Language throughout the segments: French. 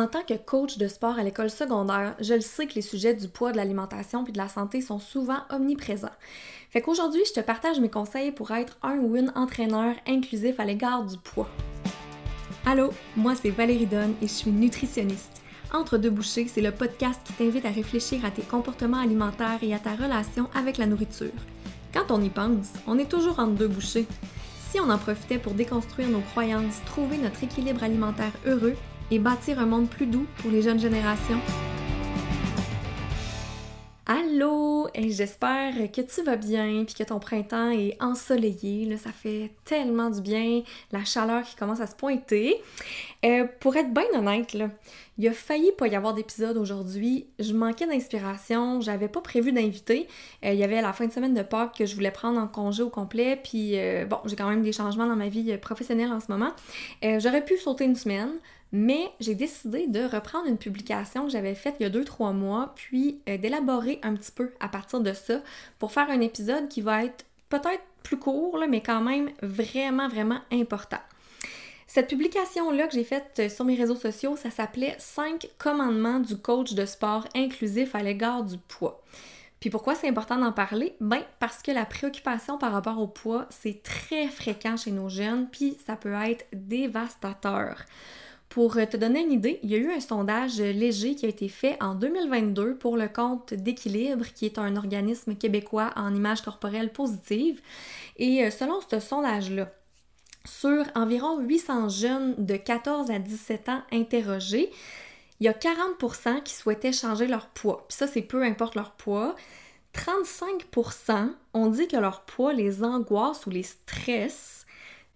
En tant que coach de sport à l'école secondaire, je le sais que les sujets du poids, de l'alimentation puis de la santé sont souvent omniprésents. Fait qu'aujourd'hui, je te partage mes conseils pour être un ou une entraîneur inclusif à l'égard du poids. Allô, moi c'est Valérie Donne et je suis nutritionniste. Entre deux bouchées, c'est le podcast qui t'invite à réfléchir à tes comportements alimentaires et à ta relation avec la nourriture. Quand on y pense, on est toujours entre deux bouchées. Si on en profitait pour déconstruire nos croyances, trouver notre équilibre alimentaire heureux et bâtir un monde plus doux pour les jeunes générations. Allô, j'espère que tu vas bien puis que ton printemps est ensoleillé. Là, ça fait tellement du bien, la chaleur qui commence à se pointer. Euh, pour être bien honnête, là, il a failli pas y avoir d'épisode aujourd'hui. Je manquais d'inspiration, j'avais pas prévu d'inviter. Euh, il y avait la fin de semaine de Pâques que je voulais prendre en congé au complet, puis euh, bon, j'ai quand même des changements dans ma vie professionnelle en ce moment. J'aurais pu sauter une semaine. Mais j'ai décidé de reprendre une publication que j'avais faite il y a 2-3 mois, puis euh, d'élaborer un petit peu à partir de ça pour faire un épisode qui va être peut-être plus court, mais quand même vraiment, vraiment important. Cette publication-là que j'ai faite euh, sur mes réseaux sociaux, ça s'appelait 5 commandements du coach de sport inclusif à l'égard du poids. Puis pourquoi c'est important d'en parler? Ben parce que la préoccupation par rapport au poids, c'est très fréquent chez nos jeunes, puis ça peut être dévastateur. Pour te donner une idée, il y a eu un sondage léger qui a été fait en 2022 pour le compte d'équilibre, qui est un organisme québécois en image corporelle positive. Et euh, selon ce sondage-là, sur environ 800 jeunes de 14 à 17 ans interrogés, il y a 40% qui souhaitaient changer leur poids. Puis ça, c'est peu importe leur poids. 35% ont dit que leur poids les angoisse ou les stresse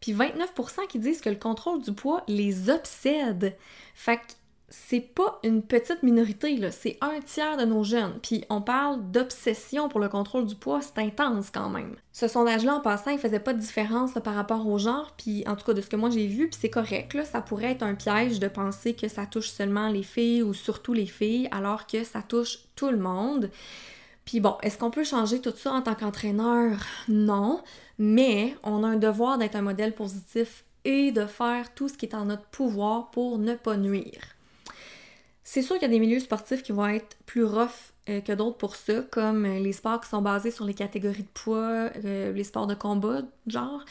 puis 29% qui disent que le contrôle du poids les obsède. Fait que c'est pas une petite minorité, là, c'est un tiers de nos jeunes. Puis on parle d'obsession pour le contrôle du poids, c'est intense quand même. Ce sondage-là, en passant, il faisait pas de différence par rapport au genre, puis en tout cas de ce que moi j'ai vu, puis c'est correct, là, ça pourrait être un piège de penser que ça touche seulement les filles ou surtout les filles, alors que ça touche tout le monde. Puis bon, est-ce qu'on peut changer tout ça en tant qu'entraîneur? Non, mais on a un devoir d'être un modèle positif et de faire tout ce qui est en notre pouvoir pour ne pas nuire. C'est sûr qu'il y a des milieux sportifs qui vont être plus rough euh, que d'autres pour ça, comme euh, les sports qui sont basés sur les catégories de poids, euh, les sports de combat, genre,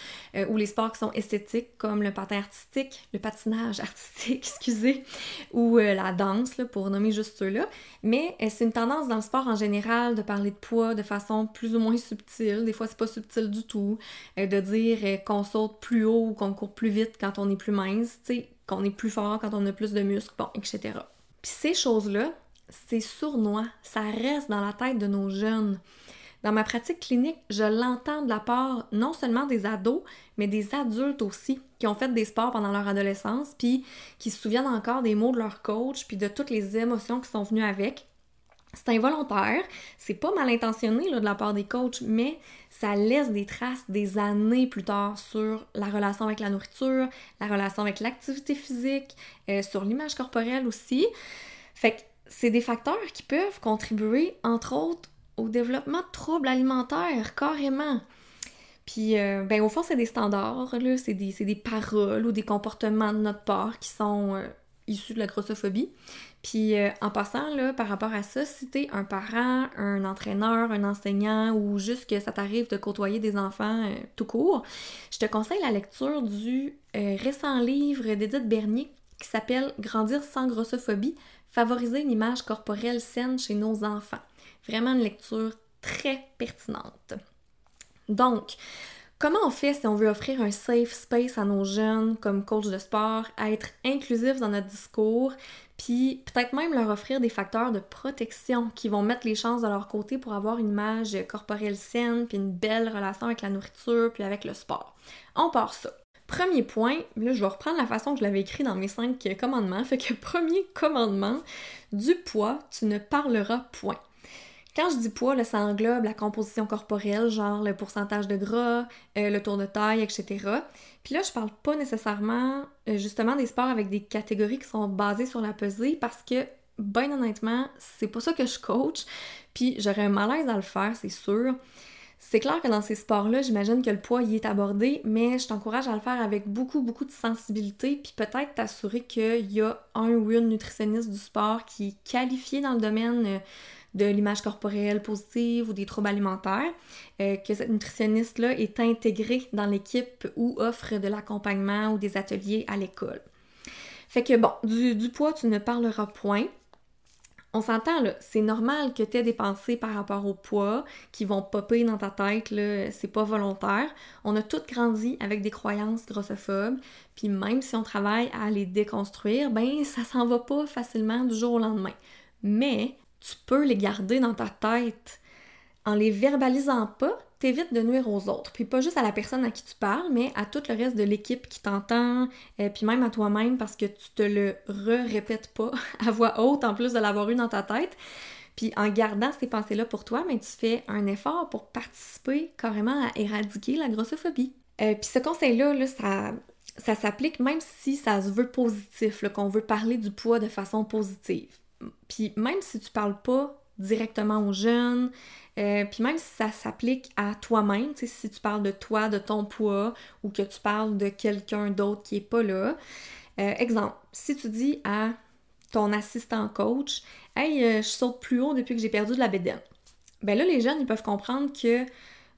ou les sports qui sont esthétiques, comme le patin artistique, le patinage artistique, excusez, ou la danse, là, pour nommer juste ceux-là. Mais c'est une tendance dans le sport en général de parler de poids de façon plus ou moins subtile, des fois c'est pas subtil du tout, de dire qu'on saute plus haut ou qu'on court plus vite quand on est plus mince, qu'on est plus fort quand on a plus de muscles, bon, etc. Puis ces choses-là, c'est sournois, ça reste dans la tête de nos jeunes. Dans ma pratique clinique, je l'entends de la part non seulement des ados, mais des adultes aussi, qui ont fait des sports pendant leur adolescence, puis qui se souviennent encore des mots de leur coach, puis de toutes les émotions qui sont venues avec. C'est involontaire, c'est pas mal intentionné là, de la part des coachs, mais ça laisse des traces des années plus tard sur la relation avec la nourriture, la relation avec l'activité physique, euh, sur l'image corporelle aussi. Fait que c'est des facteurs qui peuvent contribuer, entre autres, au développement de troubles alimentaires, carrément. Puis, euh, ben, au fond, c'est des standards, là, c'est des, des, paroles ou des comportements de notre part qui sont euh, issus de la grossophobie. Puis, euh, en passant, là, par rapport à ça, si t'es un parent, un entraîneur, un enseignant ou juste que ça t'arrive de côtoyer des enfants tout court, je te conseille la lecture du récent livre d'Edith Bernier qui s'appelle Grandir sans grossophobie, favoriser une image corporelle saine chez nos enfants. Vraiment une lecture très pertinente. Donc, comment on fait si on veut offrir un safe space à nos jeunes comme coach de sport, être inclusif dans notre discours, puis peut-être même leur offrir des facteurs de protection qui vont mettre les chances de leur côté pour avoir une image corporelle saine, puis une belle relation avec la nourriture, puis avec le sport? On part ça. Premier point, là je vais reprendre la façon que je l'avais écrit dans mes cinq commandements. Fait que premier commandement, du poids, tu ne parleras point. Quand je dis poids, là, ça englobe la composition corporelle, genre le pourcentage de gras, euh, le tour de taille, etc. Puis là, je parle pas nécessairement euh, justement des sports avec des catégories qui sont basées sur la pesée parce que, ben honnêtement, c'est pas ça que je coach. Puis j'aurais un malaise à le faire, c'est sûr C'est clair que dans ces sports-là, j'imagine que le poids y est abordé, mais je t'encourage à le faire avec beaucoup, beaucoup de sensibilité, puis peut-être t'assurer qu'il y a un ou une nutritionniste du sport qui est qualifié dans le domaine euh, de l'image corporelle positive ou des troubles alimentaires, euh, que cette nutritionniste-là est intégrée dans l'équipe ou offre de l'accompagnement ou des ateliers à l'école. Fait que bon, du, poids, tu ne parleras point. On s'entend là, c'est normal que tu aies des pensées par rapport au poids qui vont popper dans ta tête, là, c'est pas volontaire. On a toutes grandi avec des croyances grossophobes, puis même si on travaille à les déconstruire, ben ça s'en va pas facilement du jour au lendemain. Mais tu peux les garder dans ta tête en les verbalisant pas, t'évites de nuire aux autres. Puis pas juste à la personne à qui tu parles, mais à tout le reste de l'équipe qui t'entend, euh, puis même à toi-même parce que tu te le re-répètes pas à voix haute en plus de l'avoir eu dans ta tête. Puis en gardant ces pensées-là pour toi, mais tu fais un effort pour participer carrément à éradiquer la grossophobie. Euh, puis ce conseil-là, là, ça, ça s'applique même si ça se veut positif, qu'on veut parler du poids de façon positive. Puis même si tu parles pas directement aux jeunes, euh, puis même si ça s'applique à toi-même, si tu parles de toi, de ton poids, ou que tu parles de quelqu'un d'autre qui est pas là. Euh, exemple, si tu dis à ton assistant coach, Hey, euh, je saute plus haut depuis que j'ai perdu de la bédaine. Ben là, les jeunes, ils peuvent comprendre que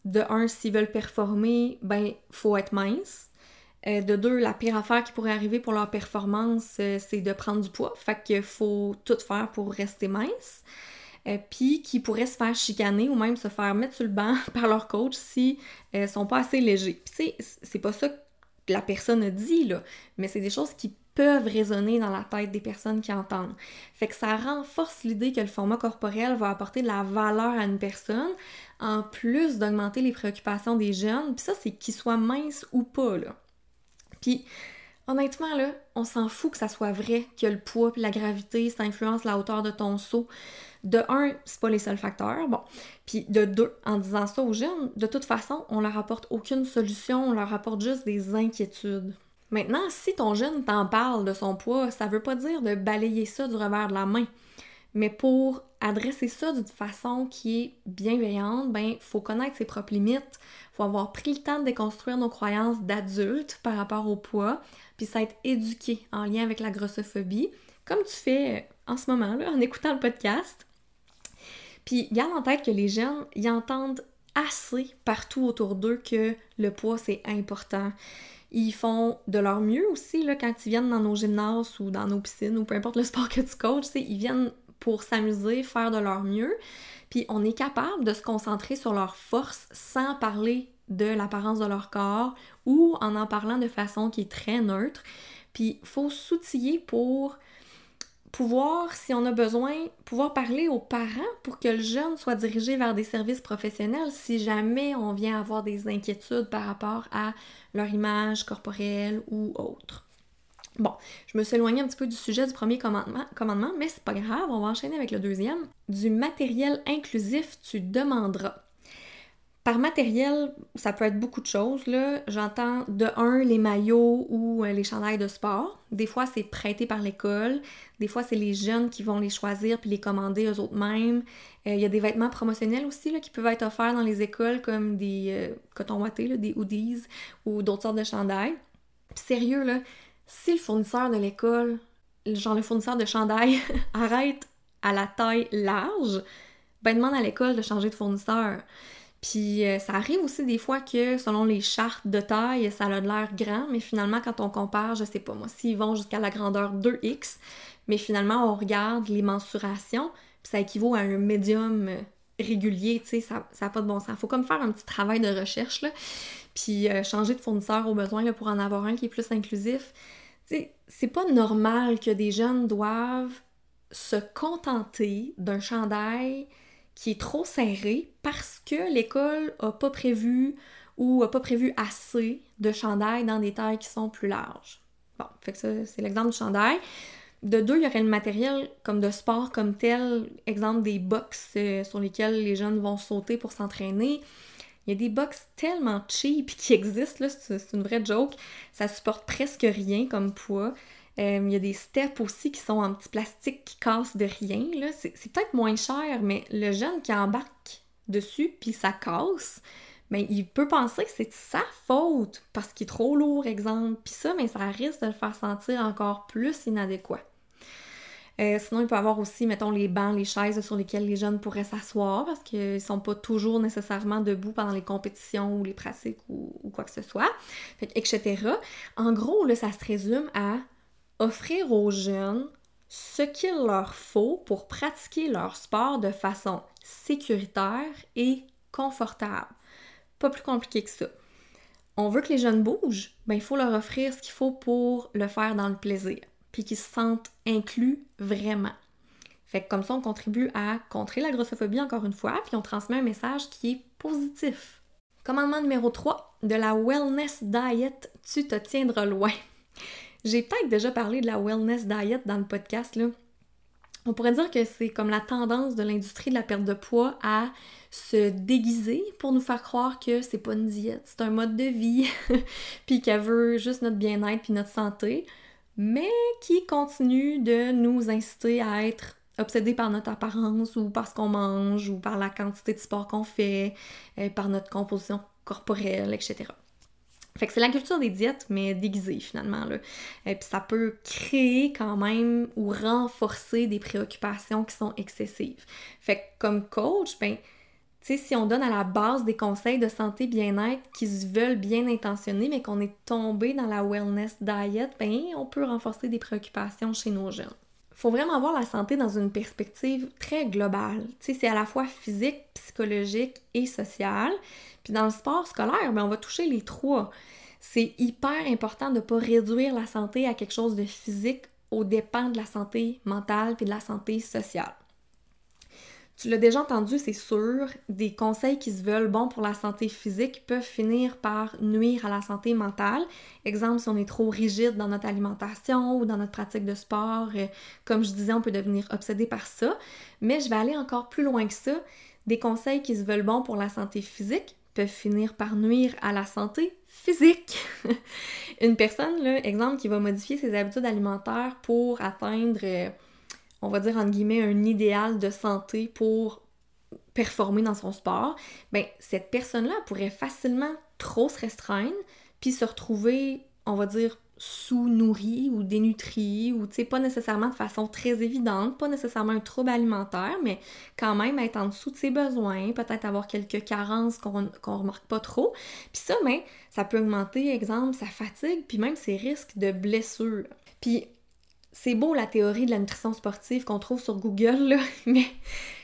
de un, s'ils veulent performer, ben, faut être mince. De deux, la pire affaire qui pourrait arriver pour leur performance, c'est de prendre du poids. Fait qu'il faut tout faire pour rester mince. Euh, puis qui pourraient se faire chicaner ou même se faire mettre sur le banc par leur coach si euh, sont pas assez légers. Puis c'est pas ça que la personne a dit, là, mais c'est des choses qui peuvent résonner dans la tête des personnes qui entendent. Fait que ça renforce l'idée que le format corporel va apporter de la valeur à une personne, en plus d'augmenter les préoccupations des jeunes, puis ça, c'est qu'ils soient minces ou pas, là. Puis Honnêtement, là, on s'en fout que ça soit vrai que le poids la gravité, ça influence la hauteur de ton saut. De un, c'est pas les seuls facteurs. Bon. Puis de deux, en disant ça aux jeunes, de toute façon, on leur apporte aucune solution, on leur apporte juste des inquiétudes. Maintenant, si ton jeune t'en parle de son poids, ça veut pas dire de balayer ça du revers de la main. Mais pour adresser ça d'une façon qui est bienveillante, ben faut connaître ses propres limites, faut avoir pris le temps de déconstruire nos croyances d'adultes par rapport au poids, puis s'être éduqué en lien avec la grossophobie, comme tu fais euh, en ce moment là, en écoutant le podcast. Puis garde en tête que les jeunes y entendent assez partout autour d'eux que le poids c'est important. Ils font de leur mieux aussi là, quand ils viennent dans nos gymnases ou dans nos piscines ou peu importe le sport que tu coaches, ils viennent pour s'amuser, faire de leur mieux. Puis on est capable de se concentrer sur leurs forces sans parler de l'apparence de leur corps ou en en parlant de façon qui est très neutre. Puis il faut s'outiller pour pouvoir, si on a besoin, pouvoir parler aux parents pour que le jeune soit dirigé vers des services professionnels si jamais on vient avoir des inquiétudes par rapport à leur image corporelle ou autre. Bon, je me suis éloignée un petit peu du sujet du premier commandement, mais c'est pas grave, on va enchaîner avec le deuxième. Du matériel inclusif, tu demanderas. Par matériel, ça peut être beaucoup de choses. Là. J'entends de un, les maillots ou euh, les chandails de sport. Des fois, c'est prêté par l'école. Des fois, c'est les jeunes qui vont les choisir puis les commander eux autres mêmes. Euh, il y a des vêtements promotionnels aussi qui peuvent être offerts dans les écoles comme des euh, cotons wattés, des hoodies ou d'autres sortes de chandails. sérieux, là, si le fournisseur de l'école, genre le fournisseur de chandail, arrête à la taille large, ben demande à l'école de changer de fournisseur. Puis euh, ça arrive aussi des fois que selon les chartes de taille, ça a l'air grand, mais finalement quand on compare, je sais pas moi, s'ils vont jusqu'à la grandeur 2X, mais finalement on regarde les mensurations, puis ça équivaut à un médium euh, régulier, tu sais, ça n'a pas de bon sens. Faut comme faire un petit travail de recherche, là, puis euh, changer de fournisseur au besoin là, pour en avoir un qui est plus inclusif. Tu sais, c'est pas normal que des jeunes doivent se contenter d'un chandail qui est trop serré parce que l'école a pas prévu ou a pas prévu assez de chandail dans des tailles qui sont plus larges. Bon, fait que ça, c'est l'exemple du chandail. De deux, il y aurait le matériel comme de sport comme tel, exemple des box euh, sur lesquels les jeunes vont sauter pour s'entraîner. Il y a des box tellement cheap qui existent, c'est une vraie joke. Ça supporte presque rien comme poids. Euh, il y a des steps aussi qui sont en petit plastique qui cassent de rien. C'est peut-être moins cher, mais le jeune qui embarque dessus puis ça casse, mais il peut penser que c'est sa faute parce qu'il est trop lourd, exemple. Puis ça, mais ça risque de le faire sentir encore plus inadéquat. Euh, sinon, il peut y avoir aussi, mettons, les bancs, les chaises sur lesquelles les jeunes pourraient s'asseoir parce qu'ils sont pas toujours nécessairement debout pendant les compétitions ou les pratiques ou, quoi que ce soit, etc. En gros, là, ça se résume à offrir aux jeunes ce qu'il leur faut pour pratiquer leur sport de façon sécuritaire et confortable. Pas plus compliqué que ça. On veut que les jeunes bougent, ben il faut leur offrir ce qu'il faut pour le faire dans le plaisir, puis qu'ils se sentent inclus vraiment. Fait que comme ça, on contribue à contrer la grossophobie encore une fois, puis on transmet un message qui est positif. Commandement numéro 3, de la wellness diet, tu te tiendras loin. J'ai peut-être déjà parlé de la wellness diet dans le podcast, là. On pourrait dire que c'est comme la tendance de l'industrie de la perte de poids à se déguiser pour nous faire croire que c'est pas une diète, c'est un mode de vie, puis qu'elle veut juste notre bien-être puis notre santé, mais qui continue de nous inciter à être obsédés par notre apparence ou par ce qu'on mange ou par la quantité de sport qu'on fait, euh, par notre composition corporelle, etc. Fait que c'est la culture des diètes, mais déguisée finalement. Là. Et puis ça peut créer quand même ou renforcer des préoccupations qui sont excessives. Fait que comme coach, ben, si on donne à la base des conseils de santé bien-être qui se veulent bien intentionnés, mais qu'on est tombé dans la wellness diet, ben, on peut renforcer des préoccupations chez nos jeunes. Faut vraiment voir la santé dans une perspective très globale. Tu sais, c'est à la fois physique, psychologique et sociale. Puis dans le sport scolaire, ben, on va toucher les trois. C'est hyper important de ne pas réduire la santé à quelque chose de physique au dépens de la santé mentale puis de la santé sociale. Tu l'as déjà entendu, c'est sûr, des conseils qui se veulent bons pour la santé physique peuvent finir par nuire à la santé mentale. Exemple, si on est trop rigide dans notre alimentation ou dans notre pratique de sport, euh, comme je disais, on peut devenir obsédé par ça. Mais je vais aller encore plus loin que ça. Des conseils qui se veulent bons pour la santé physique peuvent finir par nuire à la santé physique. Une personne, là, exemple, qui va modifier ses habitudes alimentaires pour atteindre, euh, on va dire entre guillemets, un idéal de santé pour performer dans son sport, ben cette personne-là pourrait facilement trop se restreindre puis se retrouver, on va dire, sous-nourri ou dénutri ou tu sais pas nécessairement de façon très évidente, pas nécessairement un trouble alimentaire, mais quand même être en dessous de ses besoins, peut-être avoir quelques carences qu'on qu'on remarque pas trop. Puis ça, ben, ça peut augmenter, exemple, sa fatigue, puis même ses risques de blessure. Puis c'est beau la théorie de la nutrition sportive qu'on trouve sur Google, là, mais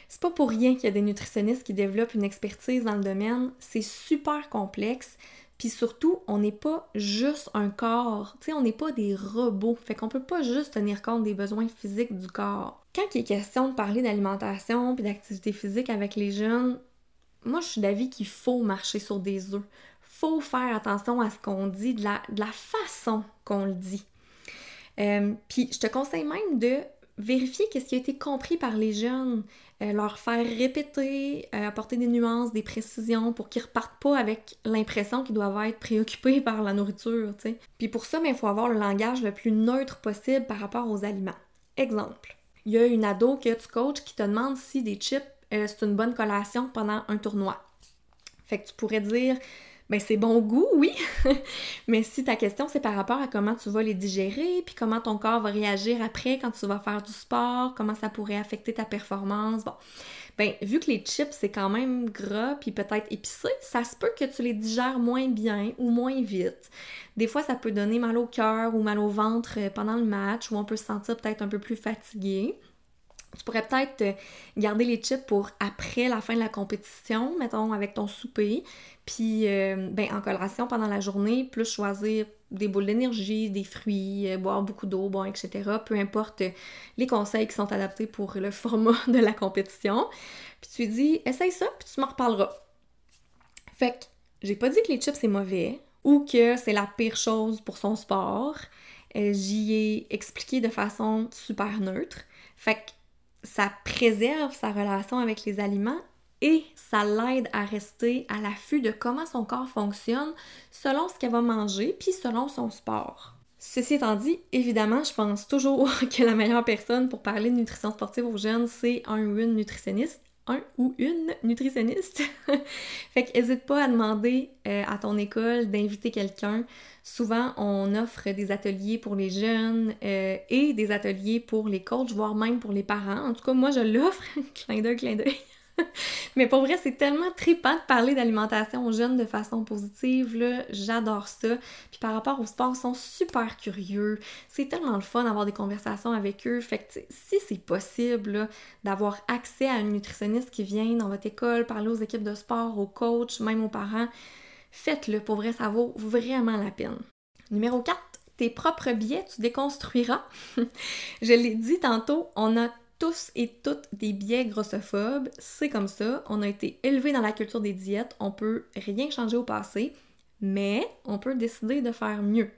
c'est pas pour rien qu'il y a des nutritionnistes qui développent une expertise dans le domaine. C'est super complexe. Puis surtout, on n'est pas juste un corps, tu sais, on n'est pas des robots, fait qu'on peut pas juste tenir compte des besoins physiques du corps. Quand il est question de parler d'alimentation puis d'activité physique avec les jeunes, moi je suis d'avis qu'il faut marcher sur des œufs. Faut faire attention à ce qu'on dit, de la, de la façon qu'on le dit. Euh, puis je te conseille même de vérifier qu'est-ce qui a été compris par les jeunes, euh, leur faire répéter, euh, apporter des nuances, des précisions pour qu'ils repartent pas avec l'impression qu'ils doivent être préoccupés par la nourriture. Puis pour ça, il faut avoir le langage le plus neutre possible par rapport aux aliments. Exemple, il y a une ado que tu coaches qui te demande si des chips, c'est une bonne collation pendant un tournoi. Fait que tu pourrais dire ben c'est bon goût, oui. Mais si ta question c'est par rapport à comment tu vas les digérer, puis comment ton corps va réagir après quand tu vas faire du sport, comment ça pourrait affecter ta performance, bon. Ben, vu que les chips c'est quand même gras puis peut-être épicé, ça se peut que tu les digères moins bien ou moins vite. Des fois, ça peut donner mal au cœur ou mal au ventre euh, pendant le match ou on peut se sentir peut-être un peu plus fatigué. Tu pourrais peut-être euh, garder les chips pour après la fin de la compétition, mettons avec ton souper, puis euh, ben, en coloration pendant la journée, plus choisir des boules d'énergie, des fruits, euh, boire beaucoup d'eau, bon, etc. Peu importe les conseils qui sont adaptés pour le format de la compétition. Puis tu dis, essaye ça, puis tu m'en reparleras. Fait que j'ai pas dit que les chips c'est mauvais ou que c'est la pire chose pour son sport. J'y ai expliqué de façon super neutre. Fait que ça préserve sa relation avec les aliments et ça l'aide à rester à l'affût de comment son corps fonctionne selon ce qu'elle va manger puis selon son sport. Ceci étant dit, évidemment, je pense toujours que la meilleure personne pour parler de nutrition sportive aux jeunes, c'est un ou une nutritionniste. Un ou une nutritionniste. fait qu'hésite pas à demander euh, à ton école d'inviter quelqu'un. Souvent, on offre des ateliers pour les jeunes euh, et des ateliers pour les coachs, voire même pour les parents. En tout cas, moi, je l'offre. clin d'œil, clin d'œil. Mais pour vrai, c'est tellement trippant de parler d'alimentation aux jeunes de façon positive, là. J'adore ça. Puis par rapport au sport, ils sont super curieux. C'est tellement le fun d'avoir des conversations avec eux. Fait que si c'est possible d'avoir accès à une nutritionniste qui vient dans votre école, parler aux équipes de sport, aux coachs, même aux parents, faites-le. Pour vrai, ça vaut vraiment la peine. Numéro 4, tes propres biais, tu déconstruiras. Je l'ai dit tantôt, on a tous et toutes des biais grossophobes, c'est comme ça, on a été élevé dans la culture des diètes, on peut rien changer au passé, mais on peut décider de faire mieux.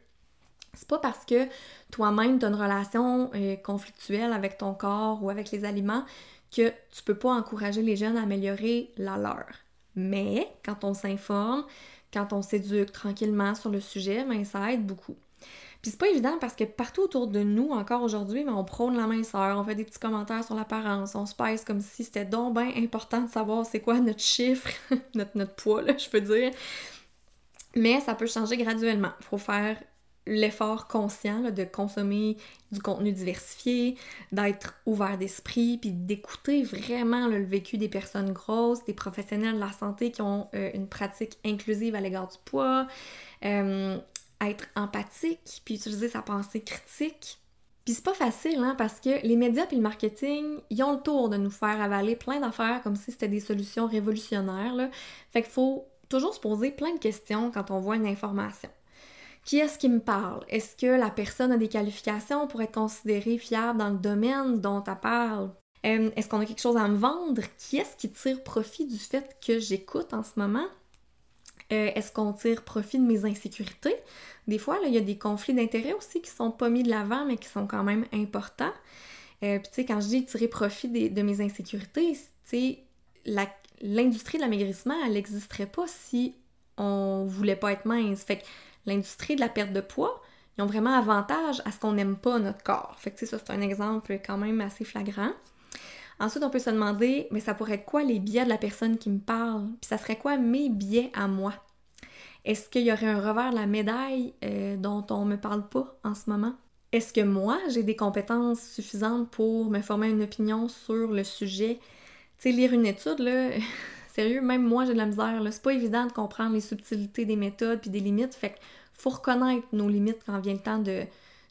C'est pas parce que toi-même tu une relation euh, conflictuelle avec ton corps ou avec les aliments que tu peux pas encourager les jeunes à améliorer la leur. Mais quand on s'informe, quand on s'éduque tranquillement sur le sujet, ben, ça aide beaucoup. Puis c'est pas évident parce que partout autour de nous, encore aujourd'hui, on prône la minceur, on fait des petits commentaires sur l'apparence, on se pèse comme si c'était donc important de savoir c'est quoi notre chiffre, notre, notre poids, là, je peux dire. Mais ça peut changer graduellement. Faut faire l'effort conscient de consommer du contenu diversifié, d'être ouvert d'esprit, puis d'écouter vraiment le vécu des personnes grosses, des professionnels de la santé qui ont euh, une pratique inclusive à l'égard du poids, euh, être empathique, puis utiliser sa pensée critique. Puis c'est pas facile, hein, parce que les médias et le marketing, ils ont le tour de nous faire avaler plein d'affaires comme si c'était des solutions révolutionnaires. Là. Fait qu'il faut toujours se poser plein de questions quand on voit une information. Qui est-ce qui me parle? Est-ce que la personne a des qualifications pour être considérée fiable dans le domaine dont elle parle? Euh, est-ce qu'on a quelque chose à me vendre? Qui est-ce qui tire profit du fait que j'écoute en ce moment? Euh, est-ce qu'on tire profit de mes insécurités? Des fois, il y a des conflits d'intérêts aussi qui sont pas mis de l'avant, mais qui sont quand même importants. Euh, puis, tu sais, quand je dis tirer profit de mes insécurités, tu sais, l'industrie de l'amaigrissement, elle n'existerait pas si on voulait pas être mince. Fait que l'industrie de la perte de poids, ils ont vraiment avantage à ce qu'on n'aime pas notre corps. Fait que, ça, c'est un exemple quand même assez flagrant. Ensuite, on peut se demander, mais ça pourrait être quoi les biais de la personne qui me parle? Puis ça serait quoi mes biais à moi? Est-ce qu'il y aurait un revers de la médaille euh, dont on me parle pas en ce moment? Est-ce que moi, j'ai des compétences suffisantes pour me former une opinion sur le sujet? Tu sais, lire une étude, là, sérieux, même moi, j'ai de la misère. C'est pas évident de comprendre les subtilités des méthodes puis des limites. Fait qu'il faut reconnaître nos limites quand vient le temps de,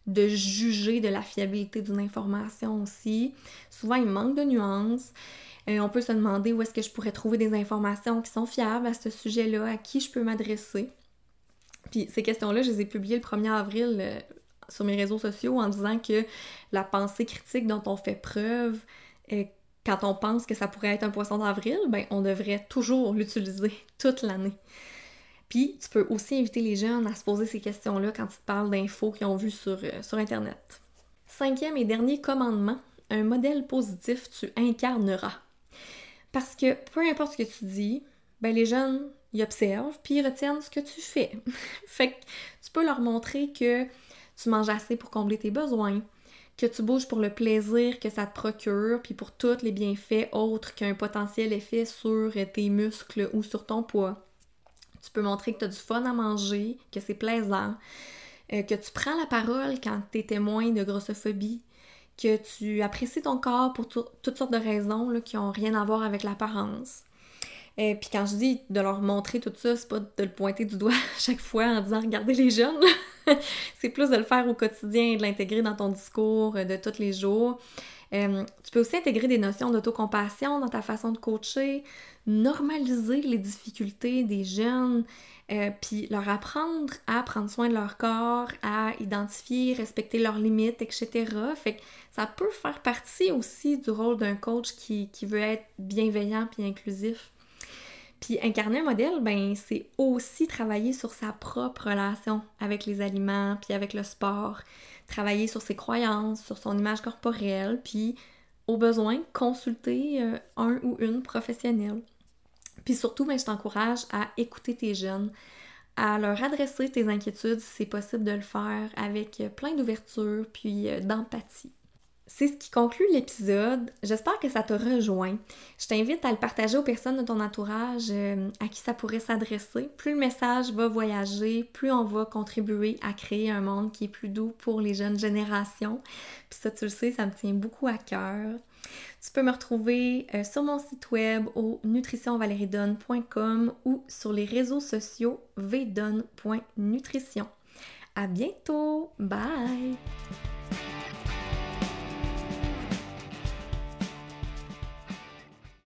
de juger de la fiabilité d'une information aussi. Souvent, il manque de nuances. Euh, on peut se demander où est-ce que je pourrais trouver des informations qui sont fiables à ce sujet-là, à qui je peux m'adresser. Puis ces questions-là, je les ai publiées le 1er avril euh, sur mes réseaux sociaux en disant que la pensée critique dont on fait preuve euh, quand on pense que ça pourrait être un poisson d'avril, ben on devrait toujours l'utiliser toute l'année. Puis, tu peux aussi inviter les jeunes à se poser ces questions-là quand ils te parlent d'infos qu'ils ont vues sur, euh, sur Internet. Cinquième et dernier commandement, un modèle positif tu incarneras. Parce que peu importe ce que tu dis, ben les jeunes, ils observent puis ils retiennent ce que tu fais. fait que tu peux leur montrer que tu manges assez pour combler tes besoins, que tu bouges pour le plaisir que ça te procure, puis pour tous les bienfaits autres qu'un potentiel effet sur tes muscles ou sur ton poids tu peux montrer que tu as du fun à manger, que c'est plaisant, euh, que tu prends la parole quand tu es témoin de grossophobie, que tu apprécies ton corps pour toutes sortes de raisons qui n'ont rien à voir avec l'apparence. Et euh, puis quand je dis de leur montrer tout ça, c'est pas de le pointer du doigt chaque fois en disant regardez les jeunes. c'est plus de le faire au quotidien, de l'intégrer dans ton discours euh, de tous les jours. Tu peux aussi intégrer des notions d'autocompassion dans ta façon de coacher, normaliser les difficultés des jeunes, euh, puis leur apprendre à prendre soin de leur corps, à identifier, respecter leurs limites, etc. Ça peut faire partie aussi du rôle d'un coach qui, qui, veut être bienveillant puis inclusif. Puis incarner un modèle, ben c'est aussi travailler sur sa propre relation avec les aliments, puis avec le sport, travailler sur ses croyances, sur son image corporelle, puis au besoin consulter euh, un ou une professionnelle. Puis surtout, ben, je t'encourage à écouter tes jeunes, à leur adresser tes inquiétudes si c'est possible de le faire avec plein d'ouverture puis euh, d'empathie. C'est ce qui conclut l'épisode. J'espère que ça te rejoint. Je t'invite à le partager aux personnes de ton entourage euh, à qui ça pourrait s'adresser. Plus le message va voyager, plus on va contribuer à créer un monde qui est plus doux pour les jeunes générations. Puis ça, tu le sais, ça me tient beaucoup à cœur. Tu peux me retrouver euh, sur mon site web au nutritionvaleriedonne.com ou sur les réseaux sociaux vdonne.nutrition. À bientôt! Bye!